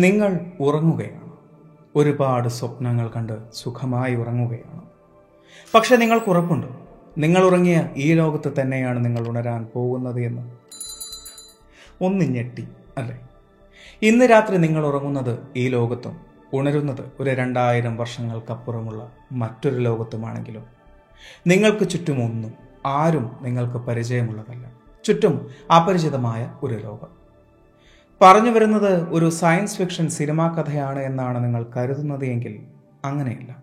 നിങ്ങൾ ഉറങ്ങുകയാണ്. ഒരുപാട് സ്വപ്നങ്ങൾ കണ്ട് സുഖമായി ഉറങ്ങുകയാണ്. പക്ഷെ നിങ്ങൾക്ക് ഉറപ്പുണ്ട്. നിങ്ങൾ ഉറങ്ങിയ ഈ ലോകത്ത് തന്നെയാണ് നിങ്ങൾ ഉണരാൻ പോകുന്നത് എന്ന്. ഒന്ന് ഞെട്ടി അല്ലേ? ഇന്ന് രാത്രി നിങ്ങൾ ഉറങ്ങുന്നത് ഈ ലോകത്തും ഉണരുന്നത് ഒരു രണ്ടായിരം വർഷങ്ങൾക്കപ്പുറമുള്ള മറ്റൊരു ലോകത്തുമാണെങ്കിലും. നിങ്ങൾക്ക് ചുറ്റും ഒന്നും ആരും നിങ്ങൾക്ക് പരിചയമുള്ളതല്ല. ചുറ്റും അപരിചിതമായ ഒരു ലോകം. പറഞ്ഞു വരുന്നത് ഒരു സയൻസ് ഫിക്ഷൻ സിനിമാ കഥയാണ് എന്നാണ് നിങ്ങൾ കരുതുന്നത് എങ്കിൽ അങ്ങനെയല്ല.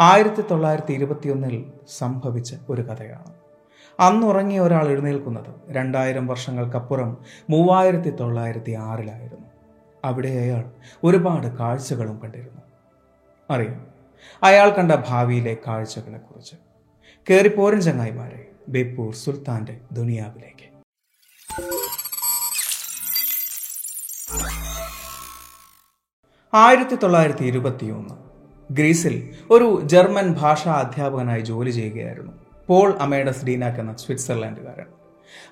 ആയിരത്തി തൊള്ളായിരത്തി ഇരുപത്തിയൊന്നിൽ സംഭവിച്ച ഒരു കഥയാണ്. അന്നുറങ്ങിയ ഒരാൾ എഴുന്നേൽക്കുന്നത് രണ്ടായിരം വർഷങ്ങൾക്കപ്പുറം മൂവായിരത്തി തൊള്ളായിരത്തി ആറിലായിരുന്നു അവിടെ അയാൾ ഒരുപാട് കാഴ്ചകളും കണ്ടിരുന്നു. അറിയാം അയാൾ കണ്ട ഭാവിയിലെ കാഴ്ചകളെക്കുറിച്ച്. കയറിപ്പോരൻ ചങ്ങായിമാരെ ബേപ്പൂർ സുൽത്താന്റെ ദുനിയാവിലേക്ക്. ആയിരത്തി തൊള്ളായിരത്തി ഇരുപത്തിയൊന്ന് ഗ്രീസിൽ ഒരു ജർമ്മൻ ഭാഷാ അധ്യാപകനായി ജോലി ചെയ്യുകയായിരുന്നു. പോൾ അമേഡസ് ഡീനാക്ക് എന്ന സ്വിറ്റ്സർലാൻഡുകാരൻ.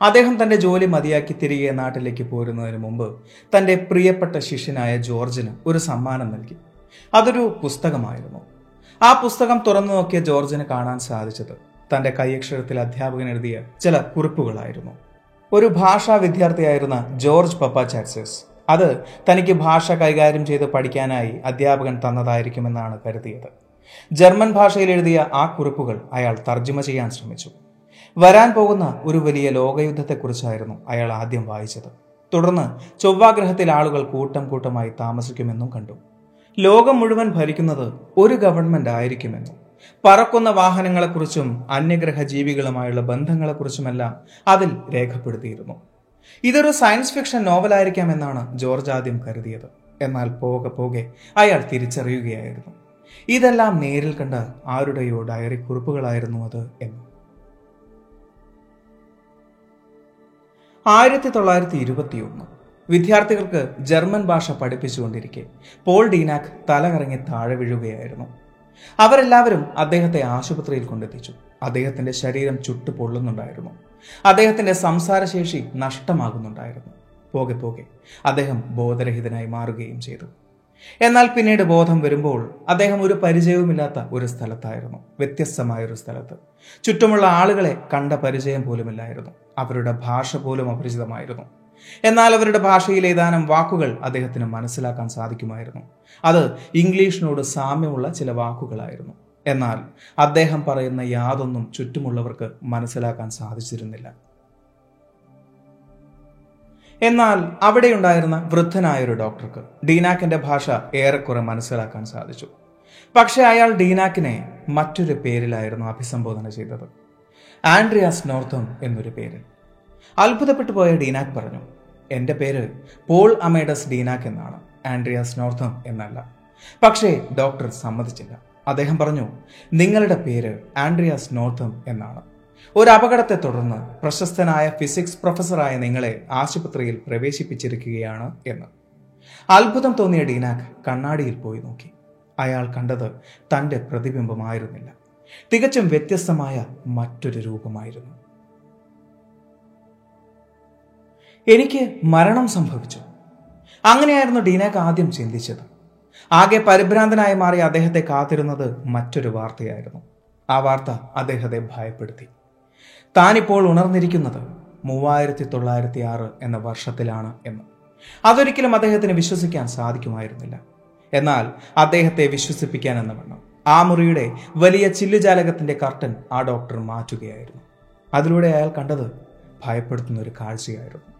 അദ്ദേഹം തന്റെ ജോലി മതിയാക്കി തിരികെ നാട്ടിലേക്ക് പോരുന്നതിന് മുമ്പ് തന്റെ പ്രിയപ്പെട്ട ശിഷ്യനായ ജോർജിന് ഒരു സമ്മാനം നൽകി. അതൊരു പുസ്തകമായിരുന്നു. ആ പുസ്തകം തുറന്നു നോക്കിയ ജോർജിന് കാണാൻ സാധിച്ചത് തന്റെ കൈയക്ഷരത്തിൽ അധ്യാപകൻ എഴുതിയ ചില കുറിപ്പുകളായിരുന്നു. ഒരു ഭാഷാ വിദ്യാർത്ഥിയായിരുന്ന ജോർജ് പപ്പ ചാക്സസ് അത് തനിക്ക് ഭാഷ കൈകാര്യം ചെയ്ത് പഠിക്കാനായി അധ്യാപകൻ തന്നതായിരിക്കുമെന്നാണ് കരുതിയത്. ജർമ്മൻ ഭാഷയിൽ എഴുതിയ ആ കുറിപ്പുകൾ അയാൾ തർജമ ചെയ്യാൻ ശ്രമിച്ചു. വരാൻ പോകുന്ന ഒരു വലിയ ലോകയുദ്ധത്തെക്കുറിച്ചായിരുന്നു അയാൾ ആദ്യം വായിച്ചത്. തുടർന്ന് ചൊവ്വാഗ്രഹത്തിൽ ആളുകൾ കൂട്ടം കൂട്ടമായി താമസിക്കുമെന്നും കണ്ടു. ലോകം മുഴുവൻ ഭരിക്കുന്നത് ഒരു ഗവൺമെന്റ് ആയിരിക്കുമെന്നും പറക്കുന്ന വാഹനങ്ങളെക്കുറിച്ചും അന്യഗ്രഹ ജീവികളുമായുള്ള ബന്ധങ്ങളെക്കുറിച്ചുമെല്ലാം അതിൽ രേഖപ്പെടുത്തിയിരുന്നു. ഇതൊരു സയൻസ് ഫിക്ഷൻ നോവലായിരിക്കാം എന്നാണ് ജോർജ് ആദ്യം കരുതിയത്. എന്നാൽ പോകെ പോകെ അയാൾ തിരിച്ചറിയുകയായിരുന്നു. ഇതെല്ലാം നേരിൽ കണ്ട ആരുടെയോ ഡയറി കുറിപ്പുകളായിരുന്നു അത് എന്ന്. ആയിരത്തി തൊള്ളായിരത്തി ഇരുപത്തിയൊന്ന് വിദ്യാർത്ഥികൾക്ക് ജർമ്മൻ ഭാഷ പഠിപ്പിച്ചുകൊണ്ടിരിക്കെ പോൾ ഡീനാക്ക് തലകറങ്ങി താഴെ വീഴുകയായിരുന്നു. അവരെല്ലാവരും അദ്ദേഹത്തെ ആശുപത്രിയിൽ കൊണ്ടെത്തിച്ചു. അദ്ദേഹത്തിന്റെ ശരീരം ചുട്ടു പൊള്ളുന്നുണ്ടായിരുന്നു അദ്ദേഹത്തിന്റെ സംസാരശേഷി നഷ്ടമാകുന്നുണ്ടായിരുന്നു. പോകെ പോകെ അദ്ദേഹം ബോധരഹിതനായി മാറുകയും ചെയ്തു. എന്നാൽ പിന്നീട് ബോധം വരുമ്പോൾ അദ്ദേഹം ഒരു പരിചയവുമില്ലാത്ത ഒരു സ്ഥലത്തായിരുന്നു. വ്യത്യസ്തമായ ഒരു സ്ഥലത്ത്. ചുറ്റുമുള്ള ആളുകളെ കണ്ട പരിചയം പോലുമില്ലായിരുന്നു. അവരുടെ ഭാഷ പോലും അപരിചിതമായിരുന്നു. എന്നാൽ അവരുടെ ഭാഷയിൽ ഏതാനും വാക്കുകൾ അദ്ദേഹത്തിന് മനസ്സിലാക്കാൻ സാധിക്കുമായിരുന്നു. അത് ഇംഗ്ലീഷിനോട് സാമ്യമുള്ള ചില വാക്കുകളായിരുന്നു. എന്നാൽ അദ്ദേഹം പറയുന്ന യാതൊന്നും ചുറ്റുമുള്ളവർക്ക് മനസ്സിലാക്കാൻ സാധിച്ചിരുന്നില്ല. എന്നാൽ അവിടെയുണ്ടായിരുന്ന വൃദ്ധനായൊരു ഡോക്ടർക്ക് ഡീനാക്കിന്റെ ഭാഷ ഏറെക്കുറെ മനസ്സിലാക്കാൻ സാധിച്ചു. പക്ഷേ അയാൾ ഡീനാക്കിനെ മറ്റൊരു പേരിലായിരുന്നു അഭിസംബോധന ചെയ്തത്. ആൻഡ്രിയാസ് നോർത്തം എന്നൊരു പേര് അത്ഭുതപ്പെട്ടു പോയ ഡീനാക്ക് പറഞ്ഞു എന്റെ പേര് പോൾ അമേഡസ് ഡീനാക്ക് എന്നാണ്. ആൻഡ്രിയാസ് നോർത്തം എന്നല്ല. പക്ഷേ ഡോക്ടർ സമ്മതിച്ചില്ല. അദ്ദേഹം പറഞ്ഞു നിങ്ങളുടെ പേര് ആൻഡ്രിയാസ് നോർത്തം എന്നാണ്. ഒരു അപകടത്തെ തുടർന്ന് പ്രശസ്തനായ ഫിസിക്സ് പ്രൊഫസറായ നിങ്ങളെ ആശുപത്രിയിൽ പ്രവേശിപ്പിച്ചിരിക്കുകയാണ് എന്ന്. അത്ഭുതം തോന്നിയ ഡീനാക്ക് കണ്ണാടിയിൽ പോയി നോക്കി. അയാൾ കണ്ടത് തന്റെ പ്രതിബിംബമായിരുന്നില്ല. തികച്ചും വ്യത്യസ്തമായ മറ്റൊരു രൂപമായിരുന്നു. എനിക്ക് മരണം സംഭവിച്ചു. അങ്ങനെയായിരുന്നു ഡീനാക്ക് ആദ്യം ചിന്തിച്ചത്. ആകെ പരിഭ്രാന്തനായി മാറി അദ്ദേഹത്തെ കാത്തിരുന്നത് മറ്റൊരു വാർത്തയായിരുന്നു. ആ വാർത്ത അദ്ദേഹത്തെ ഭയപ്പെടുത്തി. താനിപ്പോൾ ഉണർന്നിരിക്കുന്നത് മൂവായിരത്തി തൊള്ളായിരത്തി ആറ് എന്ന വർഷത്തിലാണ് എന്ന്. അതൊരിക്കലും അദ്ദേഹത്തിന് വിശ്വസിക്കാൻ സാധിക്കുമായിരുന്നില്ല. എന്നാൽ അദ്ദേഹത്തെ വിശ്വസിപ്പിക്കാൻ എന്ന വണ്ണം. ആ മുറിയുടെ വലിയ ചില്ലുജാലകത്തിന്റെ കർട്ടൻ ആ ഡോക്ടർ മാറ്റുകയായിരുന്നു. അതിലൂടെ അയാൾ കണ്ടത് ഭയപ്പെടുത്തുന്ന ഒരു കാഴ്ചയായിരുന്നു.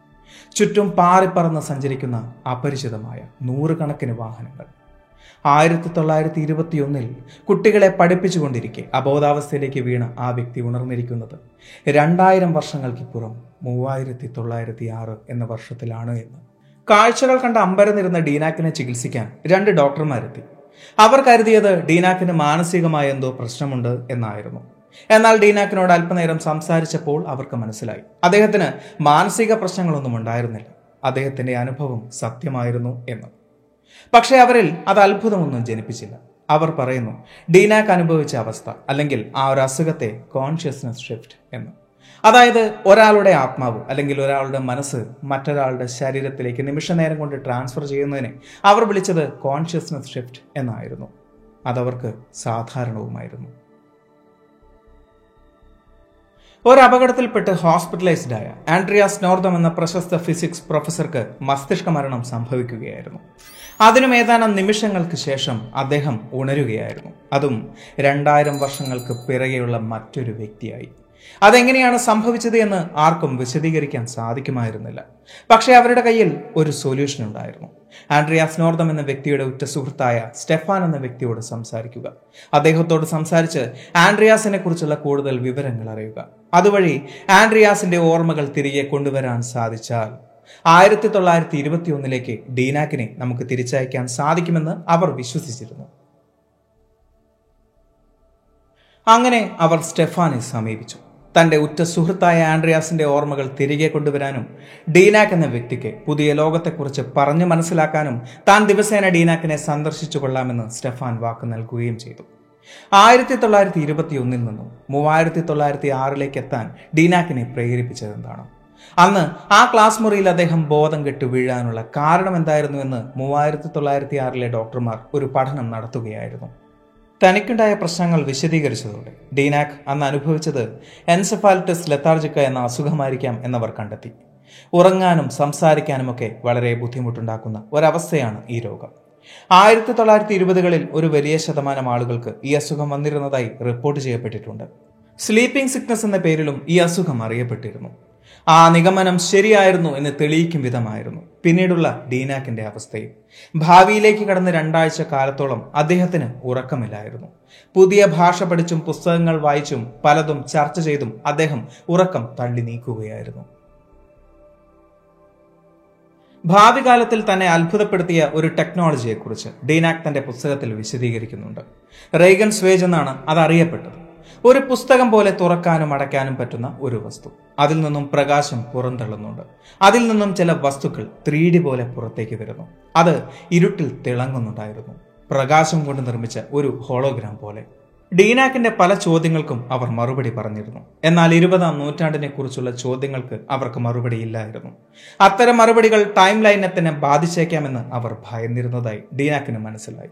ചുറ്റും പാറിപ്പറന്ന് സഞ്ചരിക്കുന്ന അപരിചിതമായ നൂറുകണക്കിന് വാഹനങ്ങൾ. ആയിരത്തി തൊള്ളായിരത്തി ഇരുപത്തിയൊന്നിൽ കുട്ടികളെ പഠിപ്പിച്ചുകൊണ്ടിരിക്കെ അബോധാവസ്ഥയിലേക്ക് വീണ ആ വ്യക്തി ഉണർന്നിരിക്കുന്നത്. രണ്ടായിരം വർഷങ്ങൾക്കിപ്പുറം മൂവായിരത്തി തൊള്ളായിരത്തി ആറ് എന്ന വർഷത്തിലാണ് എന്ന്. കാഴ്ചകൾ കണ്ട അമ്പരന്നിരുന്ന ഡീനാക്കിനെ ചികിത്സിക്കാൻ രണ്ട് ഡോക്ടർമാരെത്തി. അവർ കരുതിയത് ഡീനാക്കിന് മാനസികമായ എന്തോ പ്രശ്നമുണ്ട് എന്നായിരുന്നു. എന്നാൽ ഡീനാക്കിനോട് അല്പനേരം സംസാരിച്ചപ്പോൾ അവർക്ക് മനസ്സിലായി. അദ്ദേഹത്തിന് മാനസിക പ്രശ്നങ്ങളൊന്നും ഉണ്ടായിരുന്നില്ല. അദ്ദേഹത്തിന്റെ അനുഭവം സത്യമായിരുന്നു എന്ന്. പക്ഷേ അവരിൽ അത് അത്ഭുതമൊന്നും ജനിപ്പിച്ചില്ല. അവർ പറയുന്നു ഡീനാക്ക് അനുഭവിച്ച അവസ്ഥ അല്ലെങ്കിൽ ആ ഒരു അസുഖത്തെ കോൺഷ്യസ്നസ് ഷിഫ്റ്റ് എന്ന്. അതായത് ഒരാളുടെ ആത്മാവ് അല്ലെങ്കിൽ ഒരാളുടെ മനസ്സ് മറ്റൊരാളുടെ ശരീരത്തിലേക്ക് നിമിഷ നേരം കൊണ്ട് ട്രാൻസ്ഫർ ചെയ്യുന്നതിനെ അവർ വിളിച്ചത് കോൺഷ്യസ്നസ് ഷിഫ്റ്റ് എന്നായിരുന്നു. അതവർക്ക് സാധാരണവുമായിരുന്നു. ഒരു അപകടത്തിൽപ്പെട്ട് ഹോസ്പിറ്റലൈസ്ഡ് ആയ ആൻഡ്രിയാസ് നോർദം എന്ന പ്രശസ്ത ഫിസിക്സ് പ്രൊഫസർക്ക് മസ്തിഷ്ക മരണം സംഭവിക്കുകയായിരുന്നു. അതിനും ഏതാനും നിമിഷങ്ങൾക്ക് ശേഷം അദ്ദേഹം ഉണരുകയായിരുന്നു. അതും രണ്ടായിരം വർഷങ്ങൾക്ക് പിറകെയുള്ള മറ്റൊരു വ്യക്തിയായി. അതെങ്ങനെയാണ് സംഭവിച്ചത് എന്ന് ആർക്കും വിശദീകരിക്കാൻ സാധിക്കുമായിരുന്നില്ല. പക്ഷേ അവരുടെ കയ്യിൽ ഒരു സൊല്യൂഷൻ ഉണ്ടായിരുന്നു. ആൻഡ്രിയാസ് നോർദം എന്ന വ്യക്തിയുടെ ഉറ്റ സുഹൃത്തായ സ്റ്റെഫാൻ എന്ന വ്യക്തിയോട് സംസാരിക്കുക. അദ്ദേഹത്തോട് സംസാരിച്ച് ആൻഡ്രിയാസിനെ കുറിച്ചുള്ള കൂടുതൽ വിവരങ്ങൾ അറിയുക. അതുവഴി ആൻഡ്രിയാസിന്റെ ഓർമ്മകൾ തിരികെ കൊണ്ടുവരാൻ സാധിച്ചാൽ ആയിരത്തി തൊള്ളായിരത്തി ഇരുപത്തി ഒന്നിലേക്ക് ഡീനാക്കിനെ നമുക്ക് തിരിച്ചയക്കാൻ സാധിക്കുമെന്ന് അവർ വിശ്വസിച്ചിരുന്നു. അങ്ങനെ അവർ സ്റ്റെഫാനെ സമീപിച്ചു. തന്റെ ഉറ്റ സുഹൃത്തായ ആൻഡ്രിയാസിന്റെ ഓർമ്മകൾ തിരികെ കൊണ്ടുവരാനും ഡീനാക്ക് എന്ന വ്യക്തിക്ക് പുതിയ ലോകത്തെക്കുറിച്ച് പറഞ്ഞു മനസ്സിലാക്കാനും താൻ ദിവസേന ഡീനാക്കിനെ സന്ദർശിച്ചു കൊള്ളാമെന്ന് സ്റ്റെഫാൻ വാക്ക് നൽകുകയും ചെയ്തു. ആയിരത്തി തൊള്ളായിരത്തി ഇരുപത്തി ഒന്നിൽ നിന്നും മൂവായിരത്തി തൊള്ളായിരത്തി ആറിലേക്ക് എത്താൻ ഡീനാക്കിനെ പ്രേരിപ്പിച്ചത് എന്താണ്? അന്ന് ആ ക്ലാസ് മുറിയിൽ അദ്ദേഹം ബോധം കെട്ട് വീഴാനുള്ള കാരണം എന്തായിരുന്നു എന്ന് മൂവായിരത്തി തൊള്ളായിരത്തി ആറിലെ ഡോക്ടർമാർ ഒരു പഠനം നടത്തുകയായിരുന്നു. തനിക്കുണ്ടായ പ്രശ്നങ്ങൾ വിശദീകരിച്ചതോടെ ഡീനാക് അന്ന് അനുഭവിച്ചത് എൻസെഫാലിറ്റിസ് ലെത്താർജിക്ക എന്ന അസുഖമായിരിക്കാം എന്നവർ കണ്ടെത്തി. ഉറങ്ങാനും സംസാരിക്കാനുമൊക്കെ വളരെ ബുദ്ധിമുട്ടുണ്ടാക്കുന്ന ഒരവസ്ഥയാണ് ഈ രോഗം. ആയിരത്തി തൊള്ളായിരത്തി ഇരുപതുകളിൽ ഒരു വലിയ ശതമാനം ആളുകൾക്ക് ഈ അസുഖം വന്നിരുന്നതായി റിപ്പോർട്ട് ചെയ്യപ്പെട്ടിട്ടുണ്ട്. സ്ലീപ്പിംഗ് സിക്നസ് എന്ന പേരിലും ഈ അസുഖം അറിയപ്പെട്ടിരുന്നു. ആ നിഗമനം ശരിയായിരുന്നു എന്ന് തെളിയിക്കും വിധമായിരുന്നു. പിന്നീടുള്ള ഡീനാക്കിന്റെ അവസ്ഥയും. ഭാവിയിലേക്ക് കടന്ന് രണ്ടാഴ്ച കാലത്തോളം അദ്ദേഹത്തിന് ഉറക്കമില്ലായിരുന്നു. പുതിയ ഭാഷ പഠിച്ചും പുസ്തകങ്ങൾ വായിച്ചും പലതും ചർച്ച ചെയ്തും അദ്ദേഹം ഉറക്കം തള്ളി നീക്കുകയായിരുന്നു. ഭാവി കാലത്തിൽ തന്നെ അത്ഭുതപ്പെടുത്തിയ ഒരു ടെക്നോളജിയെക്കുറിച്ച് ഡീനാക് തന്റെ പുസ്തകത്തിൽ വിശദീകരിക്കുന്നുണ്ട്. റെയ്ഗൻ സ്വേജ് എന്നാണ് അത് അറിയപ്പെട്ടത് ഒരു പുസ്തകം പോലെ തുറക്കാനും അടയ്ക്കാനും പറ്റുന്ന ഒരു വസ്തു. അതിൽ നിന്നും പ്രകാശം പുറന്തള്ളുന്നുണ്ട്. അതിൽ നിന്നും ചില വസ്തുക്കൾ ത്രീ പോലെ പുറത്തേക്ക് വരുന്നു. അത് ഇരുട്ടിൽ തിളങ്ങുന്നുണ്ടായിരുന്നു. പ്രകാശം കൊണ്ട് നിർമ്മിച്ച ഒരു ഹോളോഗ്രാം പോലെ. ഡീനാക്കിന്റെ പല ചോദ്യങ്ങൾക്കും അവർ മറുപടി പറഞ്ഞിരുന്നു. എന്നാൽ ഇരുപതാം നൂറ്റാണ്ടിനെ കുറിച്ചുള്ള ചോദ്യങ്ങൾക്ക് അവർക്ക് മറുപടി ഇല്ലായിരുന്നു. അത്തരം മറുപടികൾ ടൈം ലൈനെ തന്നെ ബാധിച്ചേക്കാമെന്ന് അവർ ഭയന്നിരുന്നതായി ഡീനാക്കിന് മനസ്സിലായി.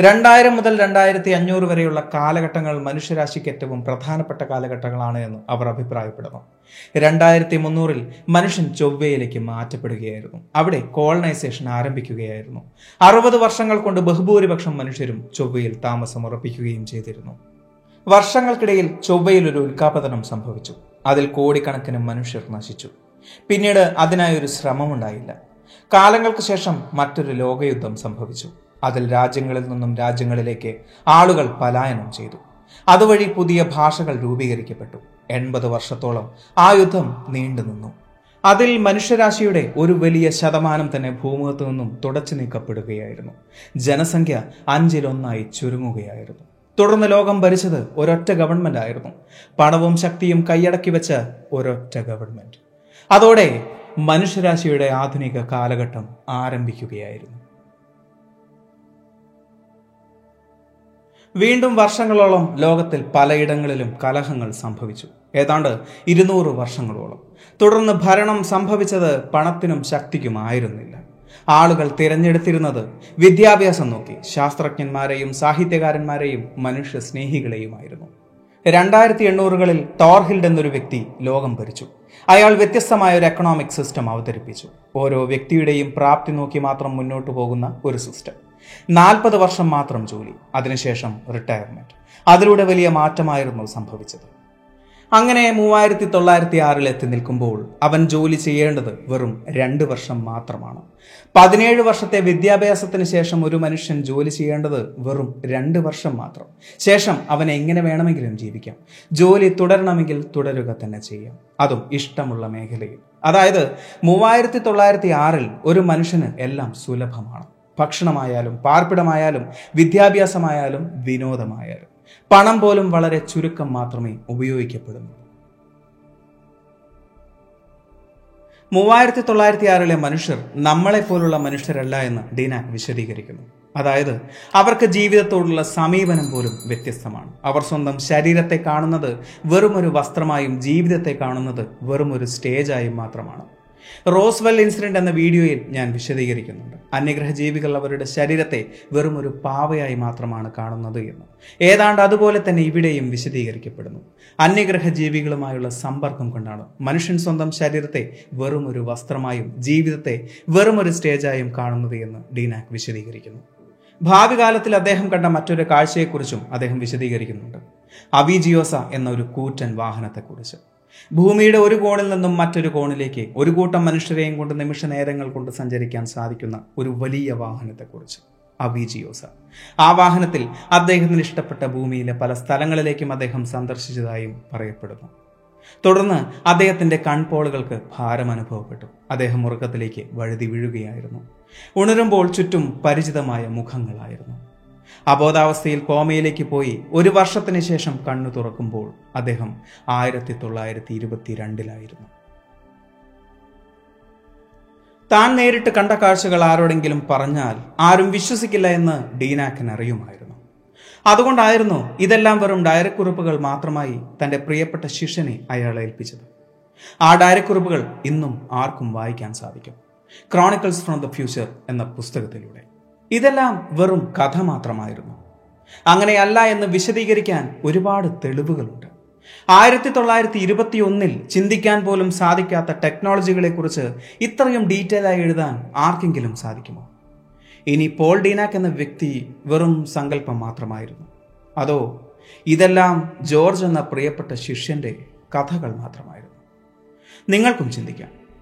രണ്ടായിരം മുതൽ രണ്ടായിരത്തി അഞ്ഞൂറ് വരെയുള്ള കാലഘട്ടങ്ങൾ മനുഷ്യരാശിക്ക് ഏറ്റവും പ്രധാനപ്പെട്ട കാലഘട്ടങ്ങളാണ് എന്ന് അവർ അഭിപ്രായപ്പെടുന്നു. രണ്ടായിരത്തി മുന്നൂറിൽ മനുഷ്യൻ ചൊവ്വയിലേക്ക് മാറ്റപ്പെടുകയായിരുന്നു. അവിടെ കോളനൈസേഷൻ ആരംഭിക്കുകയായിരുന്നു. അറുപത് വർഷങ്ങൾ കൊണ്ട് ബഹുഭൂരിപക്ഷം മനുഷ്യരും ചൊവ്വയിൽ താമസം ഉറപ്പിക്കുകയും ചെയ്തിരുന്നു. വർഷങ്ങൾക്കിടയിൽ ചൊവ്വയിൽ ഒരു ഉൽക്കാപതനം സംഭവിച്ചു. അതിൽ കോടിക്കണക്കിന് മനുഷ്യർ നശിച്ചു. പിന്നീട് അതിനായി ഒരു ശ്രമമുണ്ടായില്ല. കാലങ്ങൾക്ക് ശേഷം മറ്റൊരു ലോകയുദ്ധം സംഭവിച്ചു. അതിൽ രാജ്യങ്ങളിൽ നിന്നും രാജ്യങ്ങളിലേക്ക് ആളുകൾ പലായനം ചെയ്തു. അതുവഴി പുതിയ ഭാഷകൾ രൂപീകരിക്കപ്പെട്ടു. എൺപത് വർഷത്തോളം ആ യുദ്ധം നീണ്ടുനിന്നു അതിൽ മനുഷ്യരാശിയുടെ ഒരു വലിയ ശതമാനം തന്നെ ഭൂമുഖത്തു നിന്നും തുടച്ചു നീക്കപ്പെടുകയായിരുന്നു. ജനസംഖ്യ അഞ്ചിലൊന്നായി ചുരുങ്ങുകയായിരുന്നു. തുടർന്ന് ലോകം ഭരിച്ചത് ഒരൊറ്റ ഗവൺമെന്റ് ആയിരുന്നു. പണവും ശക്തിയും കൈയടക്കി വെച്ച ഒരൊറ്റ ഗവൺമെന്റ് അതോടെ മനുഷ്യരാശിയുടെ ആധുനിക കാലഘട്ടം ആരംഭിക്കുകയായിരുന്നു. വീണ്ടും വർഷങ്ങളോളം ലോകത്തിൽ പലയിടങ്ങളിലും കലഹങ്ങൾ സംഭവിച്ചു. ഏതാണ്ട് ഇരുന്നൂറ് വർഷങ്ങളോളം. തുടർന്ന് ഭരണം സംഭവിച്ചത് പണത്തിനും ശക്തിക്കുമായിരുന്നില്ല. ആളുകൾ തിരഞ്ഞെടുത്തിരുന്നത് വിദ്യാഭ്യാസം നോക്കി. ശാസ്ത്രജ്ഞന്മാരെയും സാഹിത്യകാരന്മാരെയും മനുഷ്യ സ്നേഹികളെയുമായിരുന്നു. രണ്ടായിരത്തി എണ്ണൂറുകളിൽ ടോർഹിൽഡ് എന്നൊരു വ്യക്തി ലോകം ഭരിച്ചു. അയാൾ വ്യത്യസ്തമായ ഒരു എക്കണോമിക് സിസ്റ്റം അവതരിപ്പിച്ചു. ഓരോ വ്യക്തിയുടെയും പ്രാപ്തി നോക്കി മാത്രം മുന്നോട്ട് പോകുന്ന ഒരു സിസ്റ്റം നാൽപ്പത് വർഷം മാത്രം ജോലി അതിനുശേഷം റിട്ടയർമെന്റ് അതിലൂടെ വലിയ മാറ്റമായിരുന്നു സംഭവിച്ചത്. അങ്ങനെ മൂവായിരത്തി തൊള്ളായിരത്തി ആറിൽ എത്തി നിൽക്കുമ്പോൾ അവൻ ജോലി ചെയ്യേണ്ടത് വെറും രണ്ട് വർഷം മാത്രമാണ്. പതിനേഴ് വർഷത്തെ വിദ്യാഭ്യാസത്തിന് ശേഷം ഒരു മനുഷ്യൻ ജോലി ചെയ്യേണ്ടത് വെറും രണ്ട് വർഷം മാത്രം. ശേഷം അവൻ എങ്ങനെ വേണമെങ്കിലും ജീവിക്കാം. ജോലി തുടരണമെങ്കിൽ തുടരുക തന്നെ ചെയ്യാം. അതും ഇഷ്ടമുള്ള മേഖലയിൽ. അതായത് മൂവായിരത്തി തൊള്ളായിരത്തി ആറിൽ ഒരു മനുഷ്യന് എല്ലാം സുലഭമാണ്. ഭക്ഷണമായാലും പാർപ്പിടമായാലും വിദ്യാഭ്യാസമായാലും വിനോദമായാലും. പണം പോലും വളരെ ചുരുക്കം മാത്രമേ ഉപയോഗിക്കപ്പെടുന്നു. മൂവായിരത്തി തൊള്ളായിരത്തി ആറിലെ മനുഷ്യർ നമ്മളെപ്പോലുള്ള മനുഷ്യരല്ല എന്ന് ഡീനാക് വിശദീകരിക്കുന്നു. അതായത് അവർക്ക് ജീവിതത്തോടുള്ള സമീപനം പോലും വ്യത്യസ്തമാണ്. അവർ സ്വന്തം ശരീരത്തെ കാണുന്നത് വെറുമൊരു വസ്ത്രമായും ജീവിതത്തെ കാണുന്നത് വെറുമൊരു സ്റ്റേജായും മാത്രമാണ്. റോസ്വെൽ ഇൻസിഡന്റ് എന്ന വീഡിയോയിൽ ഞാൻ വിശദീകരിക്കുന്നുണ്ട്. അന്യഗ്രഹ ജീവികൾ അവരുടെ ശരീരത്തെ വെറും ഒരു പാവയായി മാത്രമാണ് കാണുന്നത് എന്ന് ഏതാണ്ട് അതുപോലെ തന്നെ ഇവിടെയും വിശദീകരിക്കപ്പെടുന്നു. അന്യഗ്രഹ ജീവികളുമായുള്ള സമ്പർക്കം കൊണ്ടാണ് മനുഷ്യൻ സ്വന്തം ശരീരത്തെ വെറും ഒരു വസ്ത്രമായും ജീവിതത്തെ വെറും ഒരു സ്റ്റേജായും കാണുന്നത് എന്ന് ഡീനാക് വിശദീകരിക്കുന്നു. ഭാവി കാലത്തിൽ അദ്ദേഹം കണ്ട മറ്റൊരു കാഴ്ചയെക്കുറിച്ചും അദ്ദേഹം വിശദീകരിക്കുന്നുണ്ട്. അവിജിയോസ എന്ന ഒരു കൂറ്റൻ വാഹനത്തെക്കുറിച്ച്. ഭൂമിയുടെ ഒരു കോണിൽ നിന്നും മറ്റൊരു കോണിലേക്ക് ഒരു കൂട്ടം മനുഷ്യരെയും കൊണ്ട് നിമിഷ നേരങ്ങൾ കൊണ്ട് സഞ്ചരിക്കാൻ സാധിക്കുന്ന ഒരു വലിയ വാഹനത്തെക്കുറിച്ച്. അവിജിയോസ. ആ വാഹനത്തിൽ അദ്ദേഹത്തിന് ഇഷ്ടപ്പെട്ട ഭൂമിയിലെ പല സ്ഥലങ്ങളിലേക്കും അദ്ദേഹം സന്ദർശിച്ചതായും പറയപ്പെടുന്നു. തുടർന്ന് അദ്ദേഹത്തിന്റെ കൺപോളുകൾക്ക് ഭാരം അനുഭവപ്പെട്ടു. അദ്ദേഹം ഉറക്കത്തിലേക്ക് വഴുതി വീഴുകയായിരുന്നു. ഉണരുമ്പോൾ ചുറ്റും പരിചിതമായ മുഖങ്ങളായിരുന്നു. അബോധാവസ്ഥയിൽ കോമയിലേക്ക് പോയി ഒരു വർഷത്തിന് ശേഷം കണ്ണു തുറക്കുമ്പോൾ അദ്ദേഹം ആയിരത്തി തൊള്ളായിരത്തി ഇരുപത്തിരണ്ടിലായിരുന്നു താൻ നേരിട്ട് കണ്ട കാഴ്ചകൾ ആരോടെങ്കിലും പറഞ്ഞാൽ ആരും വിശ്വസിക്കില്ല എന്ന് ഡീനാക്കൻ അറിയുമായിരുന്നു. അതുകൊണ്ടായിരുന്നു ഇതെല്ലാം വെറും ഡയറക്കുറിപ്പുകൾ മാത്രമായി തന്റെ പ്രിയപ്പെട്ട ശിഷ്യനെ അയാൾ ഏൽപ്പിച്ചത്. ആ ഡയറക്കുറിപ്പുകൾ ഇന്നും ആർക്കും വായിക്കാൻ സാധിക്കും. ക്രോണിക്കിൾസ് ഫ്രം ദ ഫ്യൂച്ചർ എന്ന പുസ്തകത്തിലൂടെ. ഇതെല്ലാം വെറും കഥ മാത്രമായിരുന്നു. അങ്ങനെയല്ല എന്ന് വിശദീകരിക്കാൻ ഒരുപാട് തെളിവുകളുണ്ട്. ആയിരത്തി തൊള്ളായിരത്തി ഇരുപത്തി ഒന്നിൽ ചിന്തിക്കാൻ പോലും സാധിക്കാത്ത ടെക്നോളജികളെ കുറിച്ച് ഇത്രയും ഡീറ്റെയിൽ ആയി എഴുതാൻ ആർക്കെങ്കിലും സാധിക്കുമോ? ഇനി പോൾ ഡീനാക്ക് എന്ന വ്യക്തി വെറും സങ്കല്പം മാത്രമായിരുന്നു. അതോ ഇതെല്ലാം ജോർജ് എന്ന പ്രിയപ്പെട്ട ശിഷ്യന്റെ കഥകൾ മാത്രമായിരുന്നു? നിങ്ങൾക്കും ചിന്തിക്കാം.